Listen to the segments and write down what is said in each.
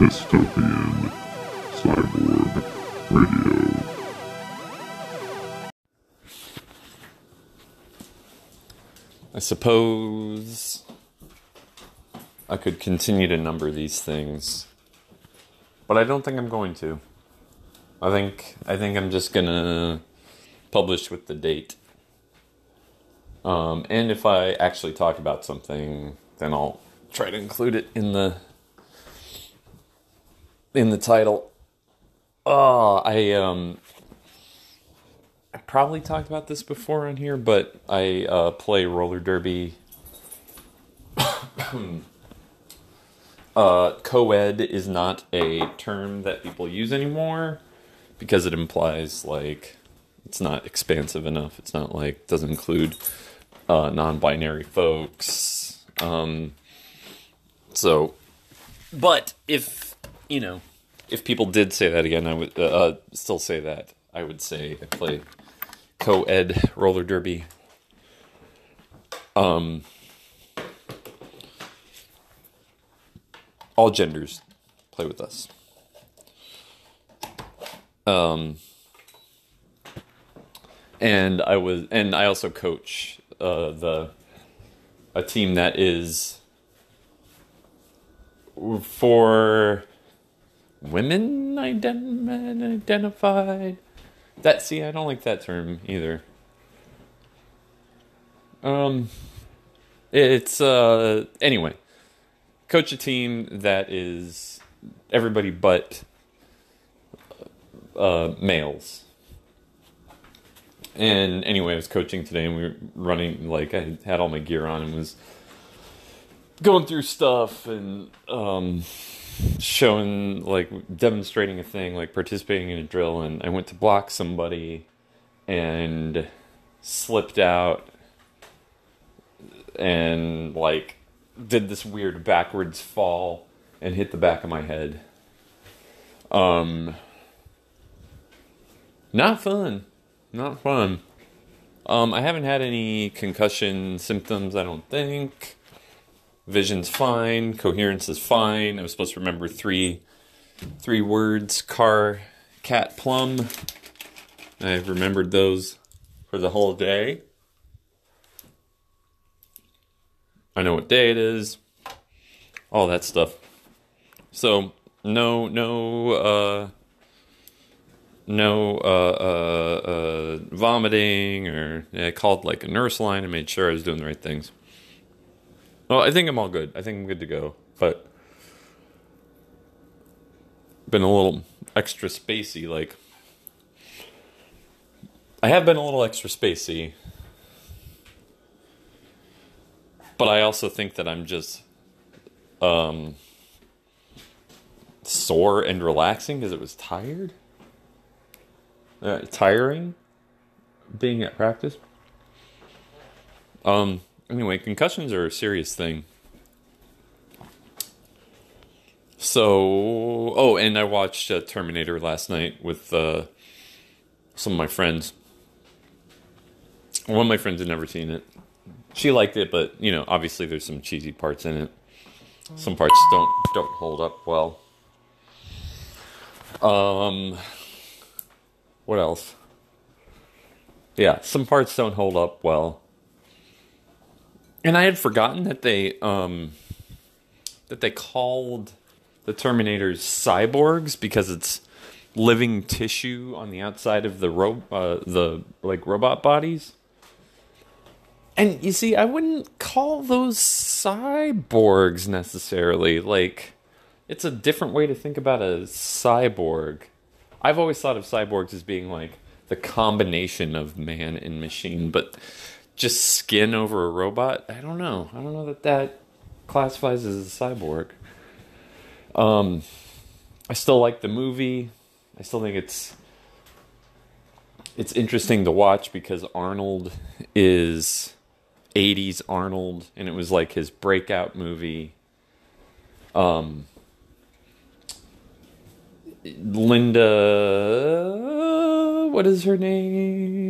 Dystopian Cyborg Radio. I suppose I could continue to number these things, but I don't think I'm going to. I think I think I'm just gonna publish with the date. Um, and if I actually talk about something, then I'll try to include it in the in the title. Oh, I um I probably talked about this before on here, but I uh, play roller derby. uh, co-ed is not a term that people use anymore because it implies like it's not expansive enough. It's not like doesn't include uh, non-binary folks. Um, so, but if you know, if people did say that again, I would uh, uh, still say that. I would say I play co-ed roller derby. Um, all genders play with us. Um, and I was, and I also coach uh, the a team that is for women ident- identified. That see, I don't like that term either. Um, it's uh anyway. Coach a team that is everybody but uh, males. And anyway, I was coaching today, and we were running like I had all my gear on and was going through stuff and um, showing like demonstrating a thing, like participating in a drill, and I went to block somebody and slipped out and like did this weird backwards fall and hit the back of my head. Um not fun. Not fun. Um I haven't had any concussion symptoms, I don't think. Vision's fine, coherence is fine. I was supposed to remember three three words, car, cat, plum. I've remembered those for the whole day. I know what day it is, all that stuff. So no, no, uh, no uh, uh, uh, vomiting, or I called like a nurse line and made sure I was doing the right things. Well, I think I'm all good. I think I'm good to go, but been a little extra spacey. Like I have been a little extra spacey but I also think that I'm just um, sore and relaxing because it was tired, uh, tiring, being at practice. Um. Anyway, concussions are a serious thing. So, oh, and I watched uh, Terminator last night with uh, some of my friends. One of my friends had never seen it she liked it, but you know, obviously there's some cheesy parts in it. Some parts don't don't hold up well. Um, what else? Yeah, some parts don't hold up well. And I had forgotten that they um that they called the Terminators cyborgs because it's living tissue on the outside of the ro- uh, the like robot bodies. And you see, I wouldn't call those cyborgs necessarily. Like, it's a different way to think about a cyborg. I've always thought of cyborgs as being like the combination of man and machine, but just skin over a robot. I don't know. I don't know that that classifies as a cyborg. Um, I still like the movie. I still think it's it's interesting to watch because Arnold is 80s Arnold, and it was like his breakout movie. Um, Linda, what is her name?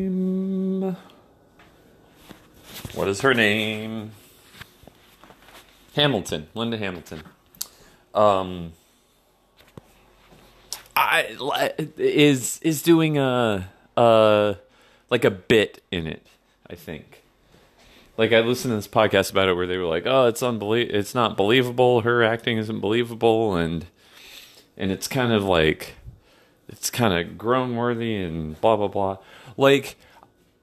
What is her name? Hamilton, Linda Hamilton. Um, I, is is doing a uh like a bit in it. I think. Like I listened to this podcast about it where they were like, "Oh, it's unbelie- it's not believable. Her acting isn't believable," and and it's kind of like it's kind of groan worthy and blah blah blah. Like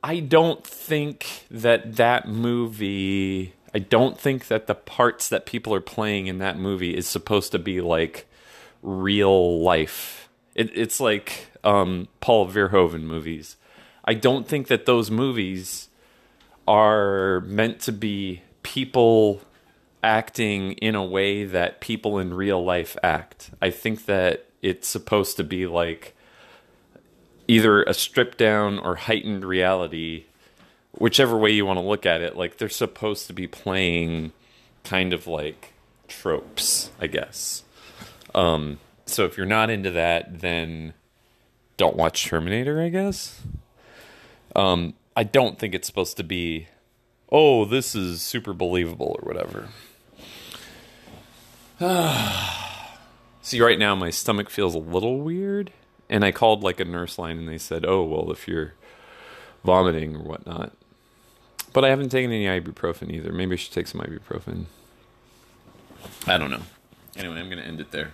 I don't think that that movie. I don't think that the parts that people are playing in that movie is supposed to be like real life. It, it's like um, Paul Verhoeven movies. I don't think that those movies are meant to be people acting in a way that people in real life act. I think that it's supposed to be like either a stripped down or heightened reality, whichever way you want to look at it. Like they're supposed to be playing kind of like tropes, I guess. Um, so if you're not into that, then don't watch Terminator, I guess. Um, I don't think it's supposed to be, oh, this is super believable or whatever. See, right now my stomach feels a little weird, and I called like a nurse line, and they said, "Oh, well, if you're vomiting or whatnot." But I haven't taken any ibuprofen either. Maybe I should take some ibuprofen. I don't know. Anyway, I'm going to end it there.